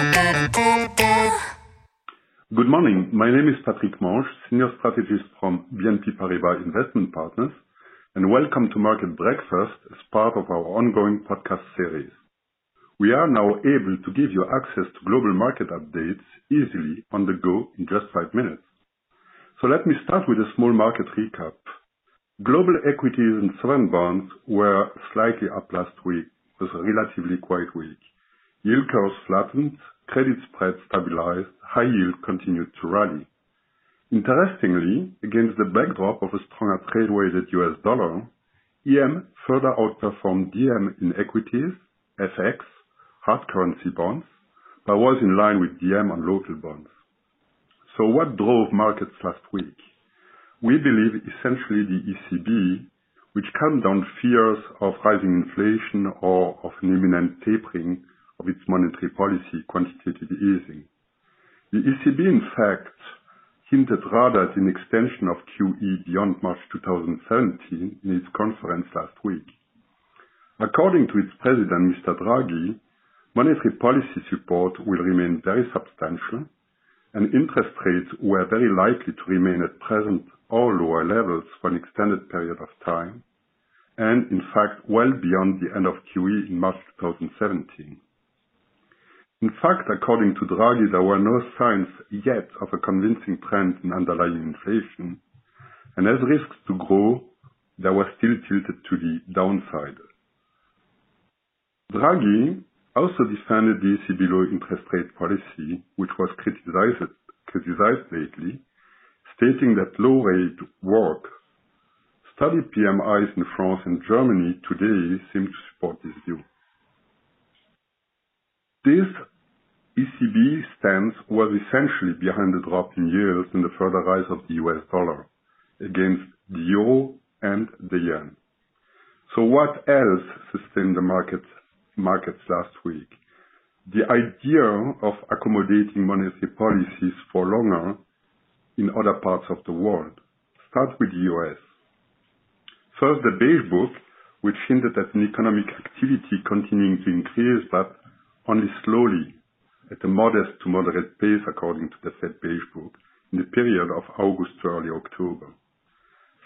Good morning. My name is Patrick Manche, Senior Strategist from BNP Paribas Investment Partners, and welcome to Market Breakfast as part of our ongoing podcast series. We are now able to give you access to global market updates easily on the go in just five minutes. So let me start with a small market recap. Global equities and sovereign bonds were slightly up last week. Was relatively quite weak. Yield curves flattened, credit spreads stabilized, high yield continued to rally. Interestingly, against the backdrop of a stronger trade-weighted US dollar, EM further outperformed DM in equities, FX, hard currency bonds, but was in line with DM on local bonds. So what drove markets last week? We believe essentially the ECB, which calmed down fears of rising inflation or of an imminent tapering of its monetary policy quantitative easing. The ECB, in fact, hinted rather at an extension of QE beyond March 2017 in its conference last week. According to its president, Mr. Draghi, monetary policy support will remain very substantial, and interest rates were very likely to remain at present or lower levels for an extended period of time, and in fact, well beyond the end of QE in March 2017. In fact, according to Draghi, there were no signs yet of a convincing trend in underlying inflation, and as risks to grow, they were still tilted to the downside. Draghi also defended the ECB low interest rate policy, which was criticized lately, stating that low rate work. Study PMIs in France and Germany today seem to support this view. This ECB stance was essentially behind the drop in yields and the further rise of the US dollar against the euro and the yen. So what else sustained the markets last week? The idea of accommodating monetary policies for longer in other parts of the world. Start with the U.S. First, the Beige Book, which hinted at an economic activity continuing to increase, but only slowly at a modest to moderate pace, according to the Fed Beige Book, in the period of August to early October.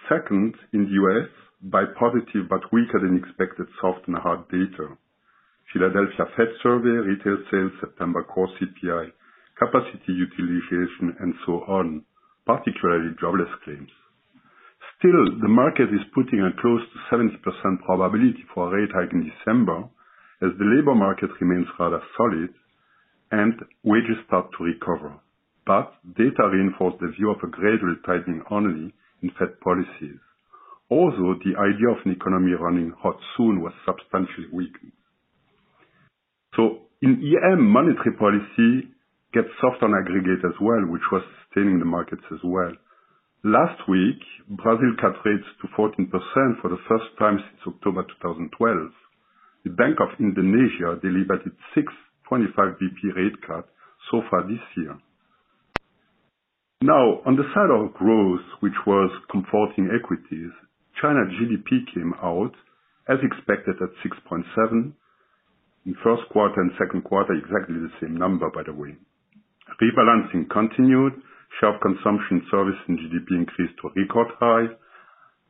Second, in the U.S., by positive but weaker than expected soft and hard data. Philadelphia Fed survey, retail sales, September core CPI, capacity utilization, and so on, particularly jobless claims. Still, the market is putting a close to 70% probability for a rate hike in December as the labor market remains rather solid and wages start to recover. But data reinforce the view of a gradual tightening only in Fed policies. Also, the idea of an economy running hot soon was substantially weakened. So in EM, monetary policy gets soft on aggregate as well, which was sustaining the markets as well. Last week, Brazil cut rates to 14% for the first time since October 2012. The Bank of Indonesia delivered its sixth 25 BP rate cut so far this year. Now, on the side of growth, which was comforting equities, China GDP came out as expected at 6.7. In first quarter and second quarter, exactly the same number, by the way. Rebalancing continued. Sharp consumption service and GDP increased to record high.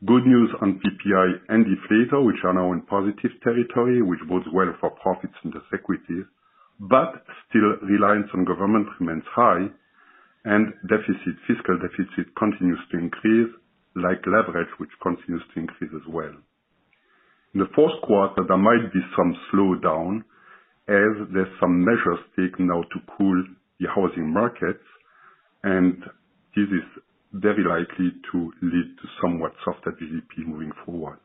Good news on PPI and deflator, which are now in positive territory, which bodes well for profits in the equities. But still, reliance on government remains high and fiscal deficit continues to increase, like leverage, which continues to increase as well. In the fourth quarter, there might be some slowdown as there's some measures taken now to cool the housing markets, and this is very likely to lead to somewhat softer GDP moving forward.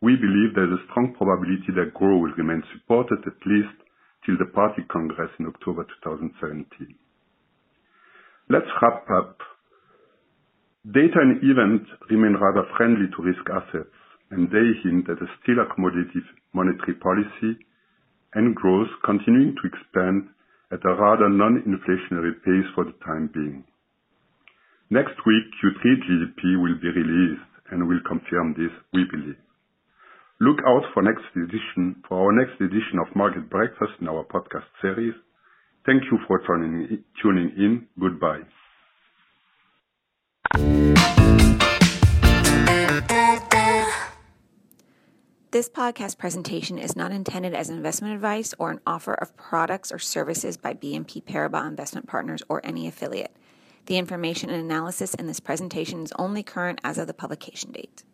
We believe there's a strong probability that growth will remain supported at least till the Party Congress in October 2017. Let's wrap up. Data and events remain rather friendly to risk assets, and they hint at a still accommodative monetary policy and growth continuing to expand at a rather non-inflationary pace for the time being. Next week, Q3 GDP will be released and will confirm this, we believe. Look out for next edition for our next edition of Market Breakfast in our podcast series. Thank you for tuning in. Goodbye. This podcast presentation is not intended as investment advice or an offer of products or services by BNP Paribas Investment Partners or any affiliate. The information and analysis in this presentation is only current as of the publication date.